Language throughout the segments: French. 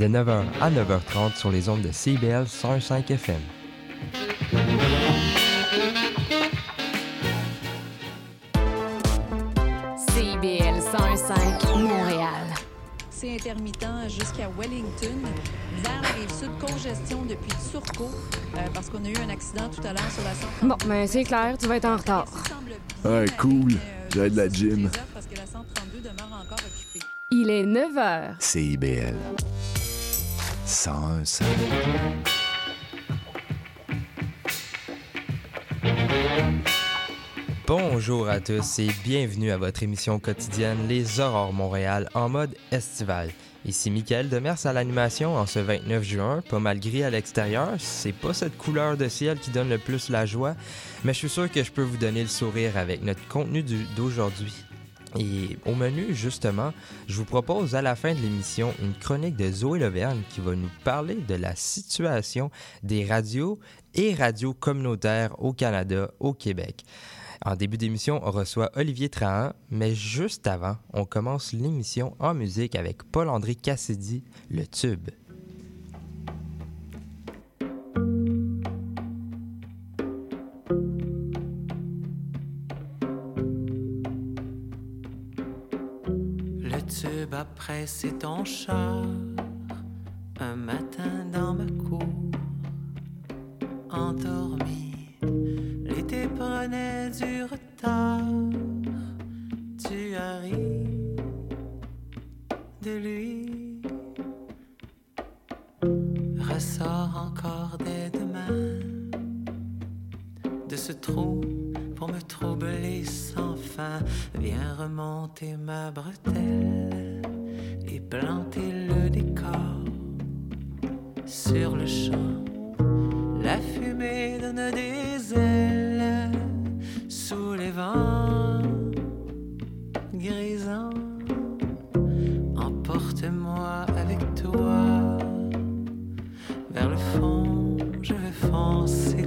de 9h à 9h30 sur les ondes de CBL 105 FM. CBL 105 Montréal. C'est intermittent jusqu'à Wellington. Vers la rive sud, congestion depuis Turcot, euh, parce qu'on a eu un accident tout à l'heure sur la 132. Bon, ben c'est clair, tu vas être en retard. Ouais, cool. J'ai de la gym. Parce que la 132 demeure encore occupée. Il est 9 h. CIBL. 101 Bonjour à tous et bienvenue à votre émission quotidienne Les Aurores Montréal en mode estival. Ici Mickaël Demers à l'animation en ce 29 juin, pas mal gris à l'extérieur, c'est pas cette couleur de ciel qui donne le plus la joie, mais je suis sûr que je peux vous donner le sourire avec notre contenu d'aujourd'hui. Et au menu, justement, je vous propose à la fin de l'émission une chronique de Zoé Leverne qui va nous parler de la situation des radios et radios communautaires au Canada, au Québec. En début d'émission, on reçoit Olivier Trahan, mais juste avant, on commence l'émission en musique avec Paul-André Cassidy, le tube. A pressé ton char un matin dans ma cour. Endormi, l'été prenait du retard. Tu as ri de lui. Ressors encore dès demain de ce trou pour me troubler sans fin. Viens remonter ma bretelle et planter le décor sur le champ. La fumée donne des ailes sous les vents grisants. Emporte-moi avec toi vers le fond. Je vais foncer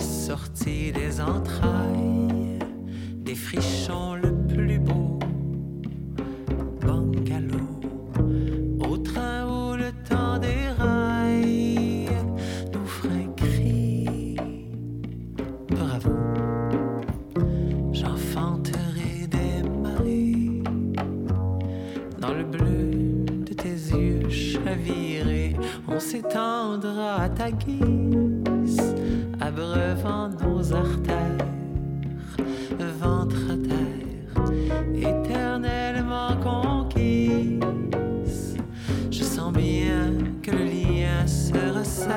sortie des entrailles, des frichons le plus beau, bungalow, au train où le temps déraille, nous ferait cri, bravo, j'enfanterai des marées, dans le bleu de tes yeux chavirés, on s'étendra à ta guise, abreuvant nos artères, ventre à terre, éternellement conquise. Je sens bien que le lien se resserre.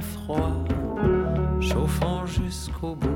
Froid. Cobra.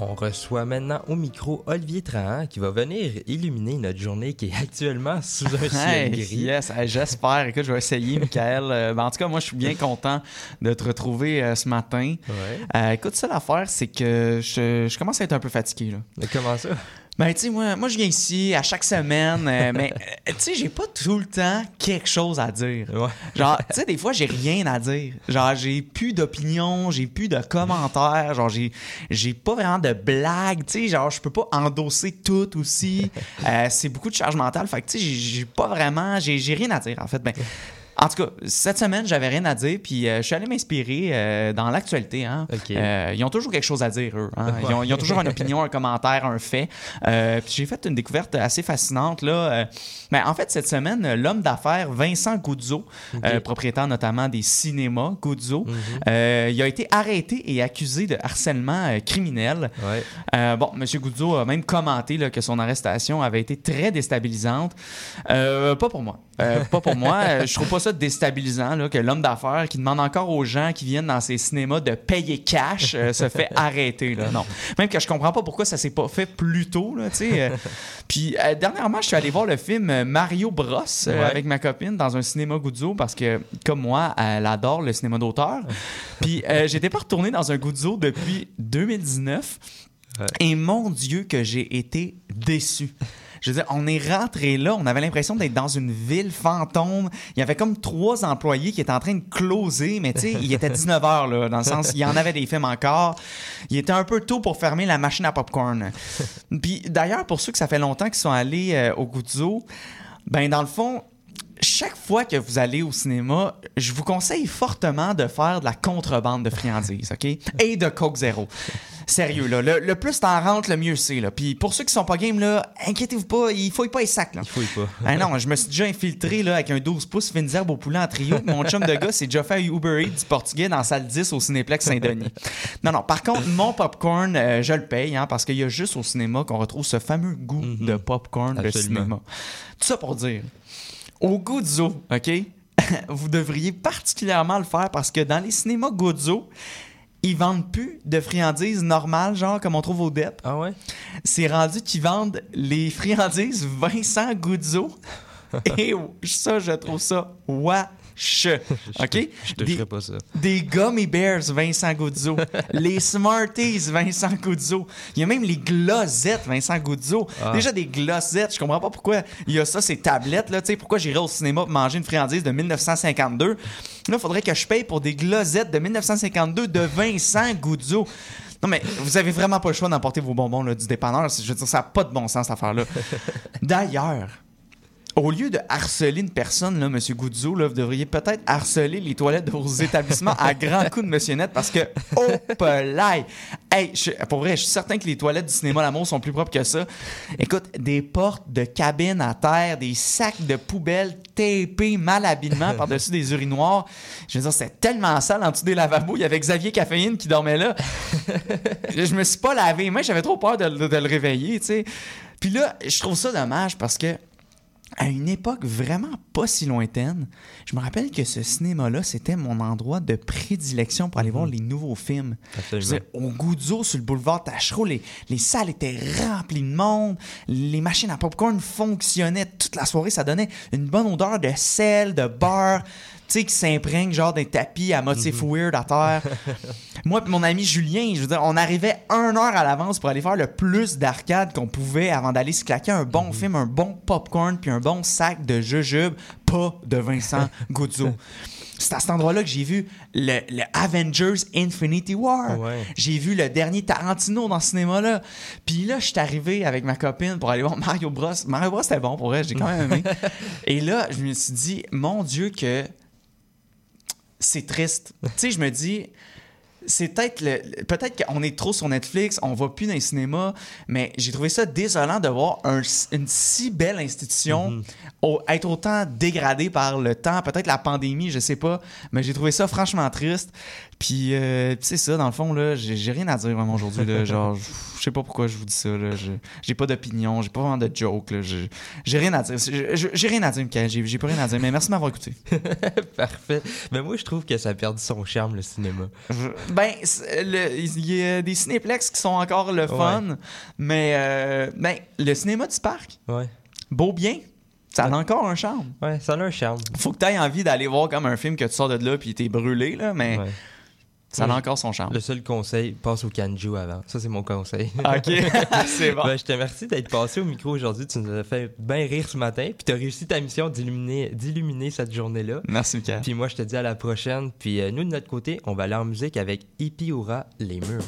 On reçoit maintenant au micro Olivier Trahan qui va venir illuminer notre journée qui est actuellement sous un ciel gris. yes, j'espère. Écoute, je vais essayer, Michael. Euh, ben, en tout cas, moi, je suis bien content de te retrouver euh, ce matin. Ouais. Euh, écoute, ça, l'affaire, c'est que je, je commence à être un peu fatigué. Là. Mais comment ça? Ben, tu sais, moi, moi, je viens ici à chaque semaine, euh, mais, euh, tu sais, j'ai pas tout le temps quelque chose à dire. Ouais. Genre, tu sais, des fois, j'ai rien à dire. Genre, j'ai plus d'opinion, j'ai plus de commentaires, genre, j'ai, j'ai pas vraiment de blagues, tu sais, genre, je peux pas endosser tout aussi. Euh, c'est beaucoup de charge mentale. Fait que, tu sais, j'ai, j'ai pas vraiment, j'ai, j'ai rien à dire, en fait. Ben, en tout cas, cette semaine, j'avais rien à dire, puis euh, je suis allé m'inspirer euh, dans l'actualité. Hein. Euh, ils ont toujours quelque chose à dire, eux. hein. Ils, ont, ils ont toujours une opinion, un commentaire, un fait. Puis j'ai fait une découverte assez fascinante. Là. Euh, ben, en fait, cette semaine, l'homme d'affaires Vincent Guzzo, euh, propriétaire notamment des cinémas Guzzo, euh, il a été arrêté et accusé de harcèlement criminel. Ouais. Bon, M. Guzzo a même commenté là, que son arrestation avait été très déstabilisante. Pas pour moi. Pas pour moi. Je trouve pas ça déstabilisant là, que l'homme d'affaires qui demande encore aux gens qui viennent dans ces cinémas de payer cash euh, se fait arrêter. Là. Non. Même que je comprends pas pourquoi ça s'est pas fait plus tôt. Là, euh. Puis euh, dernièrement, je suis allé voir le film Mario Bros Ouais. avec ma copine dans un cinéma Guzzo parce que, comme moi, elle adore le cinéma d'auteur. Puis j'étais pas retourné dans un Guzzo depuis 2019. Et mon Dieu, que j'ai été déçu. Je veux dire, on est rentré là, on avait l'impression d'être dans une ville fantôme. Il y avait comme trois employés qui étaient en train de closer, mais tu sais, il était 19 h là, dans le sens, il y en avait des films encore. Il était un peu tôt pour fermer la machine à popcorn. Puis d'ailleurs, pour ceux que ça fait longtemps qu'ils sont allés euh, au Guzzo, ben dans le fond, chaque fois que vous allez au cinéma, je vous conseille fortement de faire de la contrebande de friandises, OK? Et de Coke Zéro. Sérieux, là. Le, le plus t'en rentres, le mieux c'est, là. Puis pour ceux qui sont pas game, là, inquiétez-vous pas, il faut pas les sacs, là. Il fouille pas. Ah non, je me suis déjà infiltré là, avec un 12 pouces fines herbes au poulet en trio. Mon chum de gars s'est déjà fait Uber Eats du portugais dans la salle 10 au Cinéplex Saint-Denis. Non, non, par contre, mon popcorn, euh, je le paye hein, parce qu'il y a juste au cinéma qu'on retrouve ce fameux goût de popcorn de Absolument. cinéma. Tout ça pour dire, au Guzzo, OK? Vous devriez particulièrement le faire parce que dans les cinémas Guzzo, ils vendent plus de friandises normales, genre comme on trouve au DEP Ah ouais? c'est rendu qu'ils vendent les friandises Vincent Guzzo. Et ça, je trouve ça wesh. OK? Je Des, toucherai pas ça. des Gummy Bears Vincent Guzzo. les Smarties Vincent Guzzo. Il y a même les Glossettes Vincent Guzzo. Ah. Déjà des Glossettes. Je comprends pas pourquoi il y a ça, ces tablettes. Là, Tu sais, pourquoi j'irais au cinéma pour manger une friandise de 1952. Là, il faudrait que je paye pour des Glossettes de 1952 de Vincent Guzzo. Non, mais vous avez vraiment pas le choix d'emporter vos bonbons là, du dépanneur. Je veux dire, ça n'a pas de bon sens, cette affaire-là. D'ailleurs, au lieu de harceler une personne, là, M. Guzzo, là, vous devriez peut-être harceler les toilettes de vos établissements à grands coups de Net parce que, oh, pelay! Hey, je- pour vrai, je suis certain que les toilettes du cinéma L'amour sont plus propres que ça. Écoute, des portes de cabines à terre, des sacs de poubelles tapés malhabilement par-dessus des urinoirs. Je veux dire, c'était tellement sale en dessous des lavabos. Il y avait Xavier Caféine qui dormait là. je me suis pas lavé mains, j'avais trop peur de, le- de le réveiller, tu sais. Puis là, je trouve ça dommage parce que à une époque vraiment pas si lointaine, je me rappelle que ce cinéma-là, c'était mon endroit de prédilection pour aller voir les nouveaux films. Je disais, au Goudzo, sur le boulevard Tachereau, les, les salles étaient remplies de monde, les machines à popcorn fonctionnaient toute la soirée, ça donnait une bonne odeur de sel, de beurre, sais, qui s'imprègne genre des tapis à motif weird à terre. Moi et mon ami Julien, je veux dire, on arrivait une heure à l'avance pour aller faire le plus d'arcade qu'on pouvait avant d'aller se claquer un bon film, un bon popcorn puis un bon sac de jujubes, pas de Vincent Guzzo. C'est à cet endroit-là que j'ai vu le, le Avengers Infinity War. Ouais. J'ai vu le dernier Tarantino dans ce cinéma-là. Puis là, je suis arrivé avec ma copine pour aller voir Mario Bros. Mario Bros, c'était bon pour vrai, j'ai quand même aimé. Et là, je me suis dit, mon Dieu, que c'est triste. tu sais, je me dis, c'est peut-être le, peut-être qu'on est trop sur Netflix, on va plus dans les cinémas, mais j'ai trouvé ça désolant de voir un- une si belle institution au- être autant dégradée par le temps, peut-être la pandémie, je sais pas, mais j'ai trouvé ça franchement triste. Puis euh, c'est ça, dans le fond, là, j'ai rien à dire vraiment aujourd'hui. là. Genre, je sais pas pourquoi je vous dis ça. Là. Je- J'ai pas d'opinion, j'ai pas vraiment de joke. là. Je- J'ai rien à dire. J'ai rien à dire, Michael. J'ai pas rien à dire. Mais merci de m'avoir écouté. Parfait. Mais moi, je trouve que ça a perdu son charme, le cinéma. Je- Ben, le- il y a des cinéplex qui sont encore le fun. Mais euh, ben, le cinéma du parc, Ouais. beau bien, ça a encore un charme. Ouais, ça a un charme. Faut que tu aies envie d'aller voir comme un film que tu sors de là puis t'es brûlé, là, mais Ouais. Ça a encore son charme. Le seul conseil, passe au canju avant. Ça, c'est mon conseil. Ok, c'est bon. Ben, je te remercie d'être passé au micro aujourd'hui. Tu nous as fait bien rire ce matin. Puis tu as réussi ta mission d'illuminer, d'illuminer cette journée-là. Merci, Michael. Puis moi, je te dis à la prochaine. Puis euh, nous, de notre côté, on va aller en musique avec Hippie Aura, Les Murs.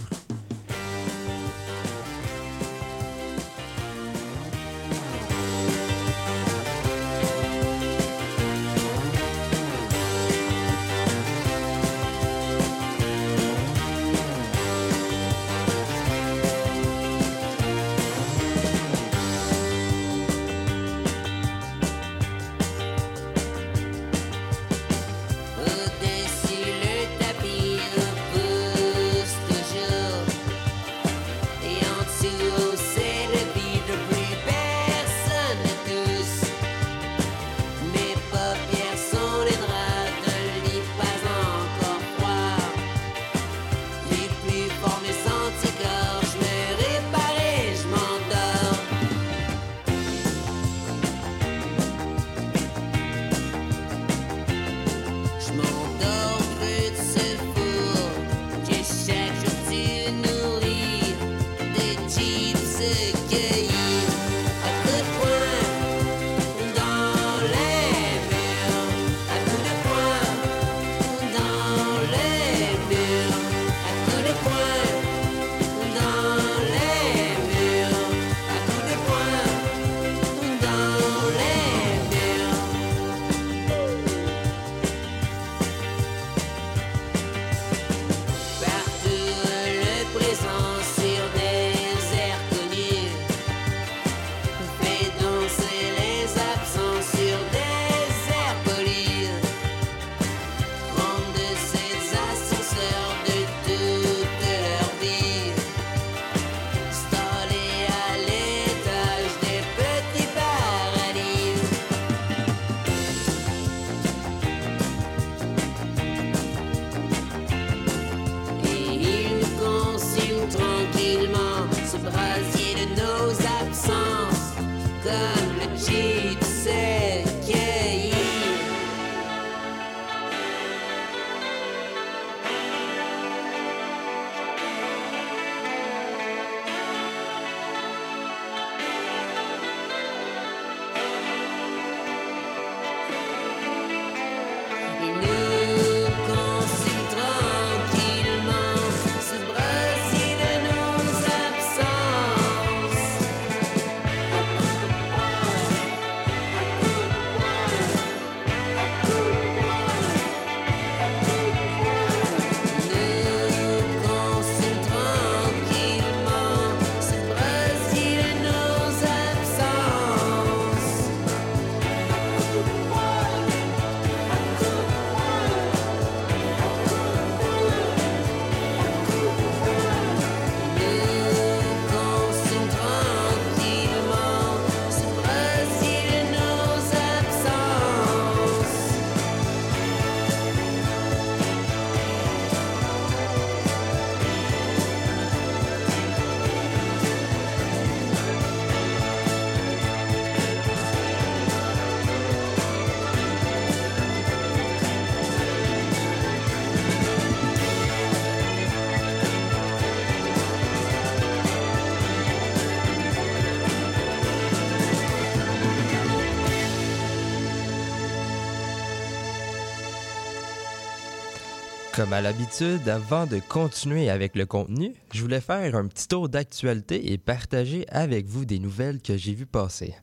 Comme à l'habitude, avant de continuer avec le contenu, je voulais faire un petit tour d'actualité et partager avec vous des nouvelles que j'ai vues passer.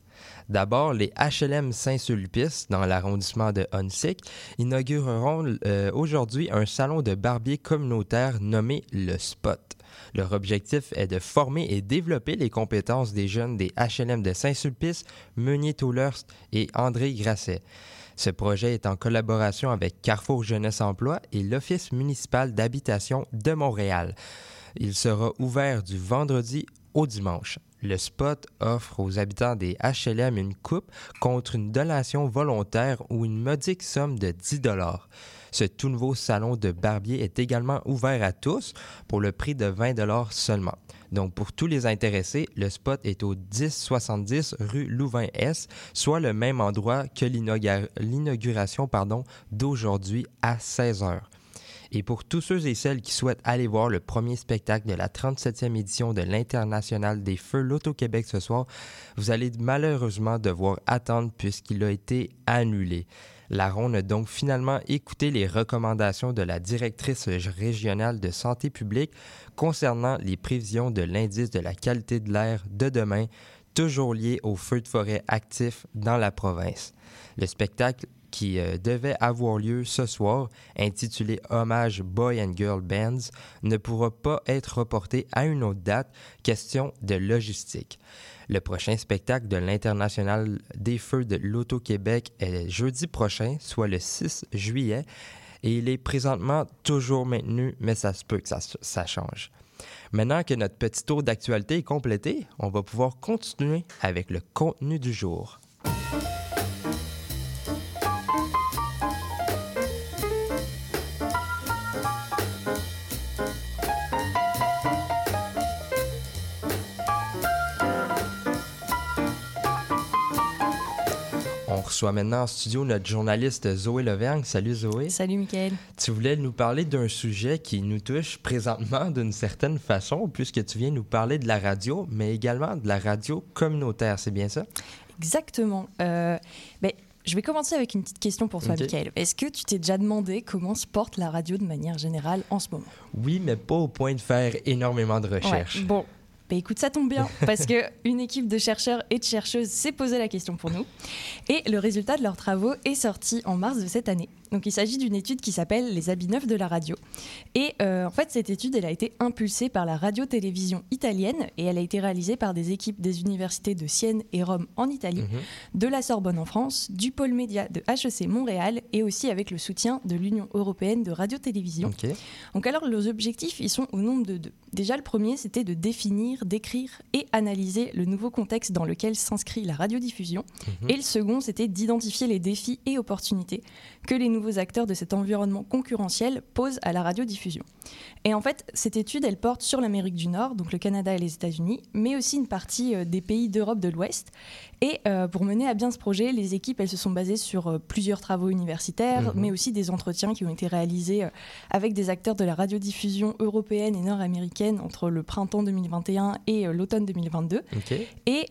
D'abord, les HLM Saint-Sulpice, dans l'arrondissement de Hunsick, inaugureront euh, aujourd'hui un salon de barbier communautaire nommé Le Spot. Leur objectif est de former et développer les compétences des jeunes des HLM de Saint-Sulpice, Meunier-Toulers et André Grasset. Ce projet est en collaboration avec Carrefour Jeunesse Emploi et l'Office municipal d'habitation de Montréal. Il sera ouvert du vendredi au dimanche. Le spot offre aux habitants des HLM une coupe contre une donation volontaire ou une modique somme de 10 dollars. Ce tout nouveau salon de barbier est également ouvert à tous pour le prix de 20 dollars seulement. Donc pour tous les intéressés, le spot est au 1070 rue Louvain-S, soit le même endroit que l'inaugur- l'inauguration d'aujourd'hui à 16 heures. Et pour tous ceux et celles qui souhaitent aller voir le premier spectacle de la 37e édition de l'International des Feux Loto-Québec ce soir, vous allez malheureusement devoir attendre puisqu'il a été annulé. La a donc finalement écouté les recommandations de la directrice régionale de santé publique concernant les prévisions de l'indice de la qualité de l'air de demain, toujours lié aux feux de forêt actifs dans la province. Le spectacle qui euh, devait avoir lieu ce soir, intitulé Hommage Boy and Girl Bands, ne pourra pas être reporté à une autre date, question de logistique. Le prochain spectacle de l'International des Feux de l'Auto-Québec est jeudi prochain, soit le 6 juillet, et il est présentement toujours maintenu, mais ça se peut que ça, ça change. Maintenant que notre petit tour d'actualité est complété, on va pouvoir continuer avec le contenu du jour. Reçoit maintenant en studio notre journaliste Zoé Levergne. Salut Zoé. Salut Mickaël. Tu voulais nous parler d'un sujet qui nous touche présentement d'une certaine façon, puisque tu viens nous parler de la radio, mais également de la radio communautaire, c'est bien ça? Exactement. Euh, ben, je vais commencer avec une petite question pour toi, Ok. Mickaël. Est-ce que tu t'es déjà demandé comment se porte la radio de manière générale en ce moment? Oui, mais pas au point de faire énormément de recherches. Ouais, Bon. Ben écoute, ça tombe bien parce que une équipe de chercheurs et de chercheuses s'est posé la question pour nous et le résultat de leurs travaux est sorti en mars de cette année. Donc il s'agit d'une étude qui s'appelle les habits neufs de la radio et euh, en fait cette étude elle a été impulsée par la radio-télévision italienne et elle a été réalisée par des équipes des universités de Sienne et Rome en Italie, Mhm. de la Sorbonne en France, du pôle média de HEC Montréal et aussi avec le soutien de l'Union européenne de radio-télévision. OK. Donc alors leurs objectifs, ils sont au nombre de deux. Déjà le premier, c'était de définir, d'écrire et analyser le nouveau contexte dans lequel s'inscrit la radiodiffusion. Mhm. Et le second, c'était d'identifier les défis et opportunités que les nouveaux acteurs de cet environnement concurrentiel posent à la radiodiffusion. Et en fait, cette étude, elle porte sur l'Amérique du Nord, donc le Canada et les États-Unis, mais aussi une partie euh, des pays d'Europe de l'Ouest. Et euh, pour mener à bien ce projet, les équipes, elles se sont basées sur euh, plusieurs travaux universitaires, Mhm. mais aussi des entretiens qui ont été réalisés avec des acteurs de la radiodiffusion européenne et nord-américaine entre le printemps 2021 et l'automne 2022. OK. Et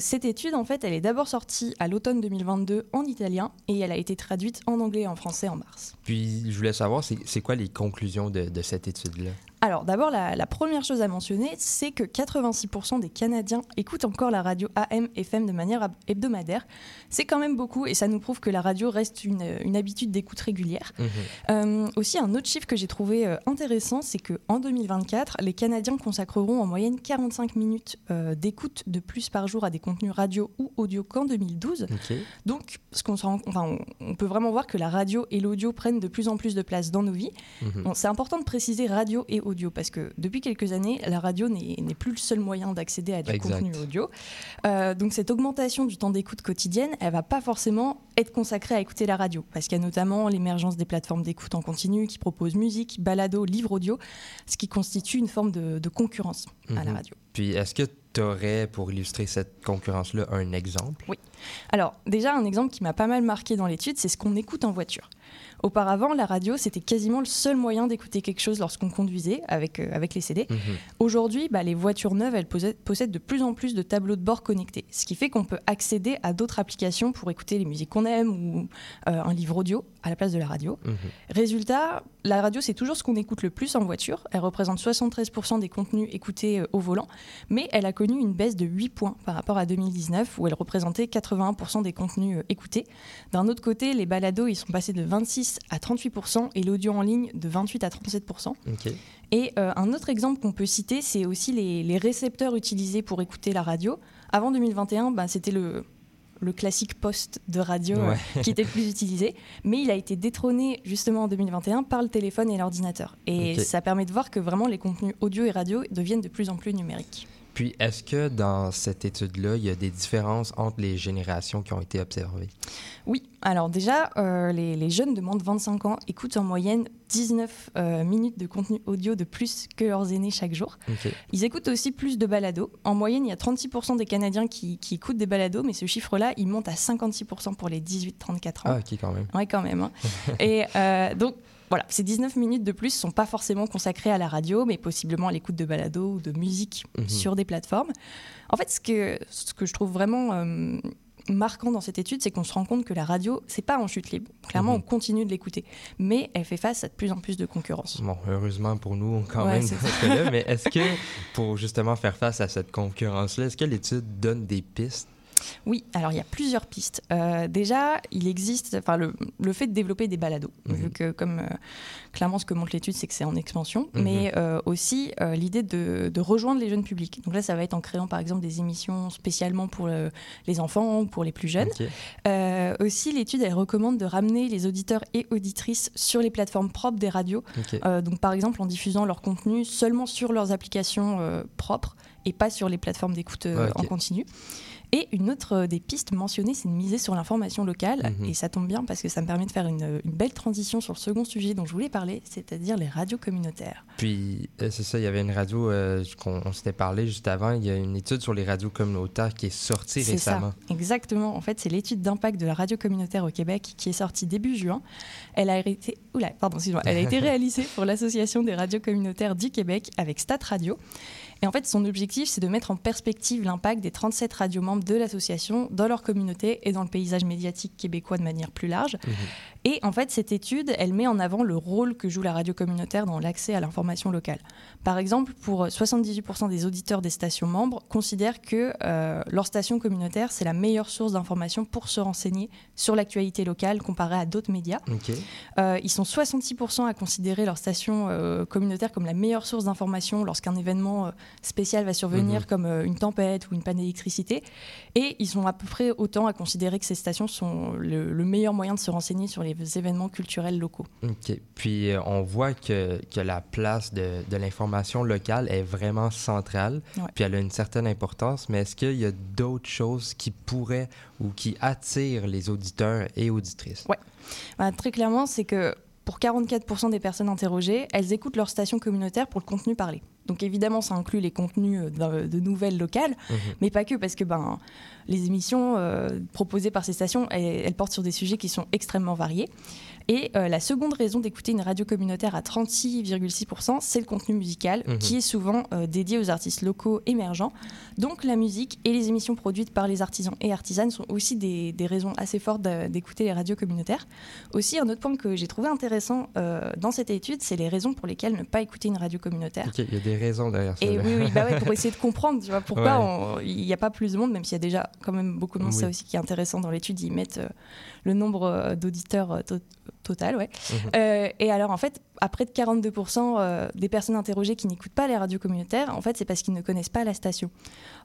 cette étude, en fait, elle est d'abord sortie à l'automne 2022 en italien et elle a été traduite en anglais et en français en mars. Puis, je voulais savoir, c'est quoi les conclusions de, de cette étude-là? Alors d'abord, la, la première chose à mentionner, c'est que 86% des Canadiens écoutent encore la radio AM, FM de manière hebdomadaire. C'est quand même beaucoup et ça nous prouve que la radio reste une, une habitude d'écoute régulière. Mhm. Euh, aussi, un autre chiffre que j'ai trouvé euh, intéressant, c'est qu'en 2024, les Canadiens consacreront en moyenne 45 minutes euh, d'écoute de plus par jour à des contenus radio ou audio qu'en 2012. OK. Donc, ce qu'on enfin, on, on peut vraiment voir que la radio et l'audio prennent de plus en plus de place dans nos vies. Bon, c'est important de préciser radio et audio parce que depuis quelques années, la radio n'est plus le seul moyen d'accéder à du Exact. contenu audio. Euh, donc cette augmentation du temps d'écoute quotidienne, elle va pas forcément être consacrée à écouter la radio parce qu'il y a notamment l'émergence des plateformes d'écoute en continu qui proposent musique, balado, livre audio, ce qui constitue une forme de, de concurrence à la Mhm. radio. Puis, est-ce que tu aurais, pour illustrer cette concurrence-là, un exemple? Alors, déjà, un exemple qui m'a pas mal marqué dans l'étude, c'est ce qu'on écoute en voiture. Auparavant, la radio, c'était quasiment le seul moyen d'écouter quelque chose lorsqu'on conduisait avec, euh, avec les CD. Mhm. Aujourd'hui, bah, les voitures neuves, elles possèdent, possèdent de plus en plus de tableaux de bord connectés, ce qui fait qu'on peut accéder à d'autres applications pour écouter les musiques qu'on aime ou euh, un livre audio à la place de la radio. Mhm. Résultat, la radio, c'est toujours ce qu'on écoute le plus en voiture. Elle représente 73% des contenus écoutés euh, au volant, mais elle a connu une baisse de 8 points par rapport à 2019, où elle représentait 81% des contenus écoutés. D'un autre côté, les balados, ils sont passés de 26 à 38% et l'audio en ligne de 28 à 37%. OK. Et euh, un autre exemple qu'on peut citer, c'est aussi les, les récepteurs utilisés pour écouter la radio. Avant 2021, ben, c'était le, le classique poste de radio euh, qui était le plus utilisé, mais il a été détrôné justement en 2021 par le téléphone et l'ordinateur. Et ça permet de voir que vraiment les contenus audio et radio deviennent de plus en plus numériques. Puis, est-ce que dans cette étude-là, il y a des différences entre les générations qui ont été observées? Oui, alors déjà, euh, les, les jeunes de moins de 25 ans écoutent en moyenne 19 euh, minutes de contenu audio de plus que leurs aînés chaque jour. Ils écoutent aussi plus de balados. En moyenne, il y a 36% des Canadiens qui, qui écoutent des balados, mais ce chiffre-là, il monte à 56% pour les 18-34 ans. Ah, OK, quand même. Ouais, quand même. hein. Et euh, donc, voilà, ces 19 minutes de plus sont pas forcément consacrées à la radio, mais possiblement à l'écoute de balados ou de musique Mhm. sur des plateformes. En fait, ce que, ce que je trouve vraiment euh, marquant dans cette étude, c'est qu'on se rend compte que la radio, c'est pas en chute libre. Clairement, Mhm. on continue de l'écouter, mais elle fait face à de plus en plus de concurrence. Bon, heureusement pour nous, quand Ouais, même, cas-là. Mais est-ce que, pour justement faire face à cette concurrence-là, est-ce que l'étude donne des pistes? Oui, alors il y a plusieurs pistes. Euh, déjà, il existe, enfin le, le fait de développer des balados, Mhm. vu que comme euh, clairement ce que montre l'étude, c'est que c'est en expansion, Mhm. mais euh, aussi l'idée de, de rejoindre les jeunes publics. Donc là, ça va être en créant par exemple des émissions spécialement pour le- les enfants ou pour les plus jeunes. Aussi, l'étude, elle recommande de ramener les auditeurs et auditrices sur les plateformes propres des radios. Donc par exemple en diffusant leur contenu seulement sur leurs applications propres et pas sur les plateformes d'écoute euh, en continu. Et une autre euh, des pistes mentionnées, c'est de miser sur l'information locale. Mhm. Et ça tombe bien parce que ça me permet de faire une, une belle transition sur le second sujet dont je voulais parler, c'est-à-dire les radios communautaires. Puis, euh, c'est ça, il y avait une radio euh, qu'on on s'était parlé juste avant. Il y a une étude sur les radios communautaires qui est sortie récemment. ça, exactement. En fait, c'est l'étude d'impact de la radio communautaire au Québec qui est sortie début juin. Elle a été, oula, pardon. Elle a été réalisée pour l'Association des radios communautaires du Québec avec Stat Radio. Et en fait, son objectif, c'est de mettre en perspective l'impact des 37 radios membres de l'association dans leur communauté et dans le paysage médiatique québécois de manière plus large. Mhm. Et en fait, cette étude, elle met en avant le rôle que joue la radio communautaire dans l'accès à l'information locale. Par exemple, pour 78% des auditeurs des stations membres considèrent que euh, leur station communautaire, c'est la meilleure source d'information pour se renseigner sur l'actualité locale comparée à d'autres médias. Euh, ils sont 66% à considérer leur station euh, communautaire comme la meilleure source d'information lorsqu'un événement euh, spécial va survenir, Mhm. comme euh, une tempête ou une panne d'électricité. Et ils sont à peu près autant à considérer que ces stations sont le, le meilleur moyen de se renseigner sur les événements culturels locaux. OK. Puis, euh, on voit que, que la place de, de l'information locale est vraiment centrale. Ouais. Puis, elle a une certaine importance. Mais est-ce qu'il y a d'autres choses qui pourraient ou qui attirent les auditeurs et auditrices? Bah, très clairement, c'est que pour 44% des personnes interrogées, elles écoutent leur station communautaire pour le contenu parlé. Donc évidemment, ça inclut les contenus euh, de, de nouvelles locales, Mhm. mais pas que, parce que ben, les émissions euh, proposées par ces stations, elles, elles portent sur des sujets qui sont extrêmement variés. Et euh, la seconde raison d'écouter une radio communautaire à 36,6%, c'est le contenu musical, Mhm. qui est souvent euh, dédié aux artistes locaux émergents. Donc la musique et les émissions produites par les artisans et artisanes sont aussi des, des raisons assez fortes d'écouter les radios communautaires. Aussi, un autre point que j'ai trouvé intéressant euh, dans cette étude, c'est les raisons pour lesquelles ne pas écouter une radio communautaire. Il y a des raisons derrière ça. Et oui, oui, bah ouais, pour essayer de comprendre, tu vois, pourquoi Ouais. il n'y a pas plus de monde, même s'il y a déjà quand même beaucoup de monde, Oui. ça aussi qui est intéressant dans l'étude, ils mettent le nombre d'auditeurs total, ouais. Mhm. Euh, et alors, en fait, à près de 42% euh, des personnes interrogées qui n'écoutent pas les radios communautaires, en fait, c'est parce qu'ils ne connaissent pas la station.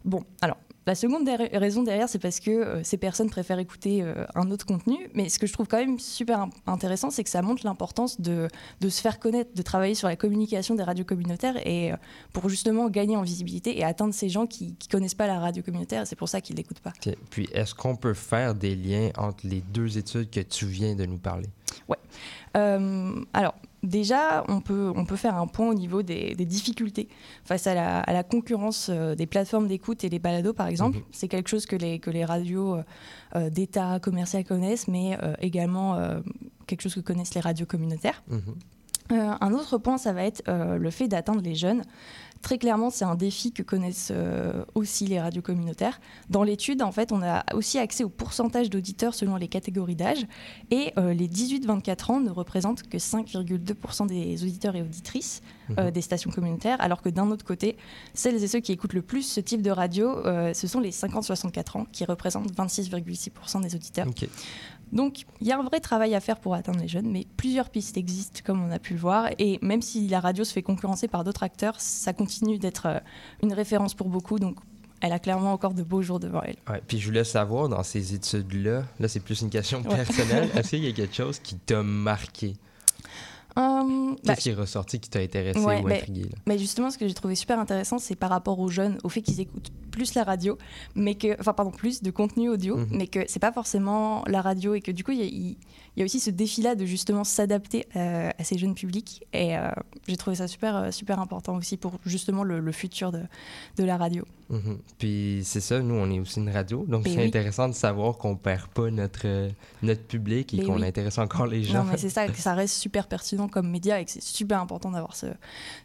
Bon, alors, la seconde der- raison derrière, c'est parce que euh, ces personnes préfèrent écouter euh, un autre contenu. Mais ce que je trouve quand même super intéressant, c'est que ça montre l'importance de, de se faire connaître, de travailler sur la communication des radios communautaires et pour justement gagner en visibilité et atteindre ces gens qui ne connaissent pas la radio communautaire. C'est pour ça qu'ils ne l'écoutent pas. Puis, est-ce qu'on peut faire des liens entre les deux études que tu viens de nous parler? Euh, alors, déjà, on peut, on peut faire un point au niveau des, des difficultés face à la, à la concurrence euh, des plateformes d'écoute et des balados, par exemple. Mhm. C'est quelque chose que les, que les radios euh, d'État commercial connaissent, mais euh, également quelque chose que connaissent les radios communautaires. Mhm. Euh, un autre point, ça va être euh, le fait d'atteindre les jeunes. Très clairement, c'est un défi que connaissent euh, aussi les radios communautaires. Dans l'étude, en fait, on a aussi accès au pourcentage d'auditeurs selon les catégories d'âge. Et les 18-24 ans ne représentent que 5,2% des auditeurs et auditrices Mhm. des stations communautaires, alors que d'un autre côté, celles et ceux qui écoutent le plus ce type de radio, ce sont les 50-64 ans, qui représentent 26,6% des auditeurs. Donc, il y a un vrai travail à faire pour atteindre les jeunes, mais plusieurs pistes existent, comme on a pu le voir. Et même si la radio se fait concurrencer par d'autres acteurs, ça continue d'être euh, une référence pour beaucoup. Donc, elle a clairement encore de beaux jours devant elle. Ouais, puis je voulais savoir, dans ces études-là, là, c'est plus une question Ouais. personnelle, est-ce qu'il y a quelque chose qui t'a marqué? Bah, Qu'est-ce qui est ressorti qui t'a intéressé Ouais, ou mais- intrigué? là? Mais justement, ce que j'ai trouvé super intéressant, c'est par rapport aux jeunes, au fait qu'ils écoutent plus la radio, mais que, enfin, pardon, plus de contenu audio, Mhm. mais que c'est pas forcément la radio et que du coup, il y, a- y aussi ce défi-là de justement s'adapter euh, à ces jeunes publics. Et euh, j'ai trouvé ça super, euh, super important aussi pour justement le, le futur de, de la radio. Mhm. Puis c'est ça, nous, on est aussi une radio, donc Ben c'est oui. intéressant de savoir qu'on perd pas notre, notre public et Ben qu'on oui. intéresse encore les gens. Non, mais c'est ça, que ça reste super pertinent comme média et que c'est super important d'avoir ce,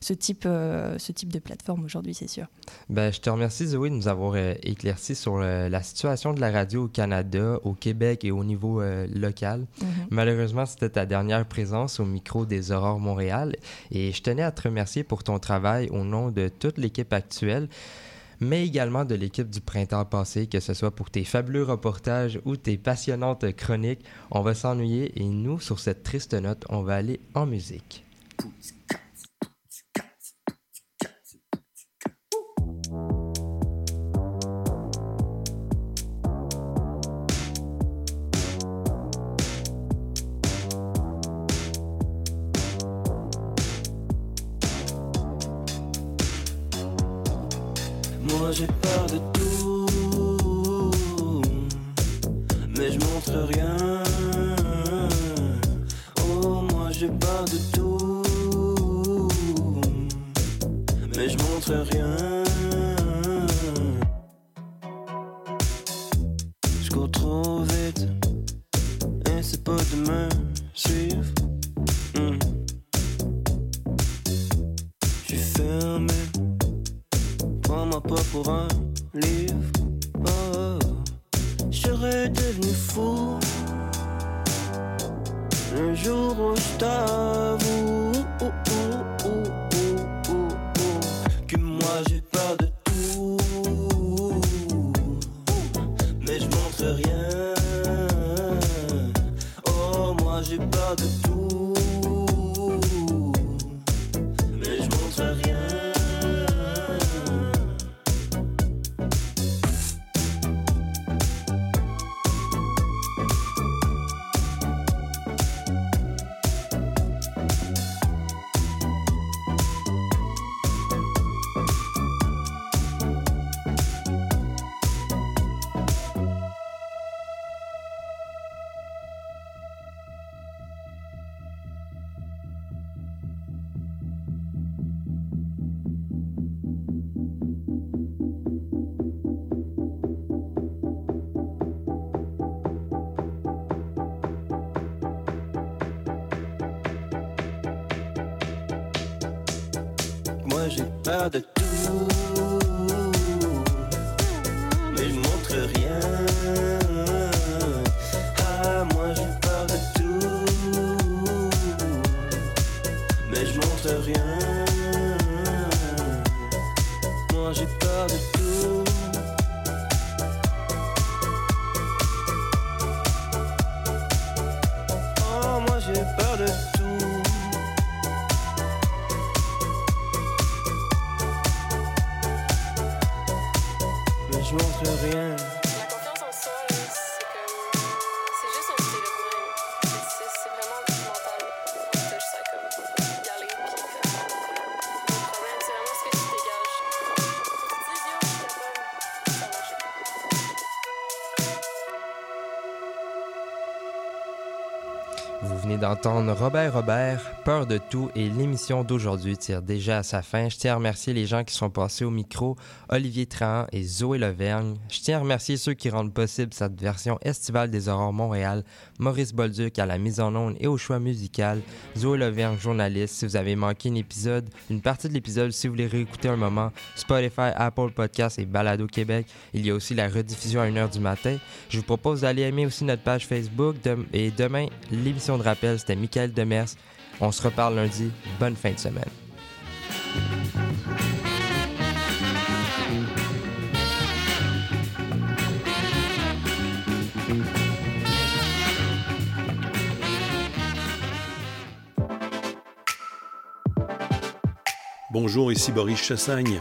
ce, type, euh, ce type de plateforme aujourd'hui, c'est sûr. Ben, je te remercie, Zoé, de nous avoir euh, éclairci sur euh, la situation de la radio au Canada, au Québec et au niveau euh, local. Mhm. Malheureusement, c'était ta dernière présence au micro des Aurores Montréal et je tenais à te remercier pour ton travail au nom de toute l'équipe actuelle, mais également de l'équipe du printemps passé, que ce soit pour tes fabuleux reportages ou tes passionnantes chroniques. On va s'ennuyer et nous, sur cette triste note, on va aller en musique. J'ai peur de tout, mais je montre rien. Oh, moi j'ai peur de tout, mais je montre rien. J'ai Moi j'ai peur de tout, mais je montre rien. Robert Robert, Peur de tout et l'émission d'aujourd'hui tire déjà à sa fin. Je tiens à remercier les gens qui sont passés au micro, Olivier Trahan et Zoé Levergne. Je tiens à remercier ceux qui rendent possible cette version estivale des Aurores Montréal, Maurice Bolduc à la mise en onde et au choix musical, Zoé Levergne, journaliste. Si vous avez manqué un épisode, une partie de l'épisode, si vous voulez réécouter un moment, Spotify, Apple Podcasts et Balado Québec. Il y a aussi la rediffusion à 1h du matin. Je vous propose d'aller aimer aussi notre page Facebook. Et demain, l'émission de rappel, c'était Michael Demers. On se reparle lundi. Bonne fin de semaine. Bonjour, ici Boris Chassagne.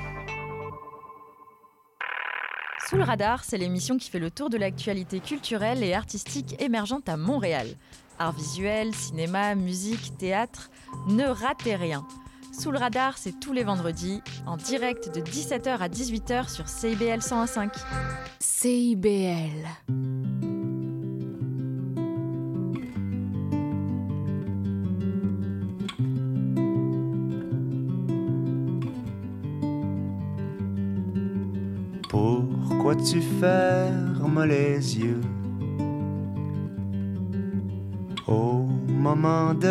Sous le radar, c'est l'émission qui fait le tour de l'actualité culturelle et artistique émergente à Montréal. Art visuel, cinéma, musique, théâtre, ne ratez rien. Sous le radar, c'est tous les vendredis, en direct de 17h à 18h sur CIBL 101.5. CIBL. Pourquoi tu fermes les yeux? Au moment de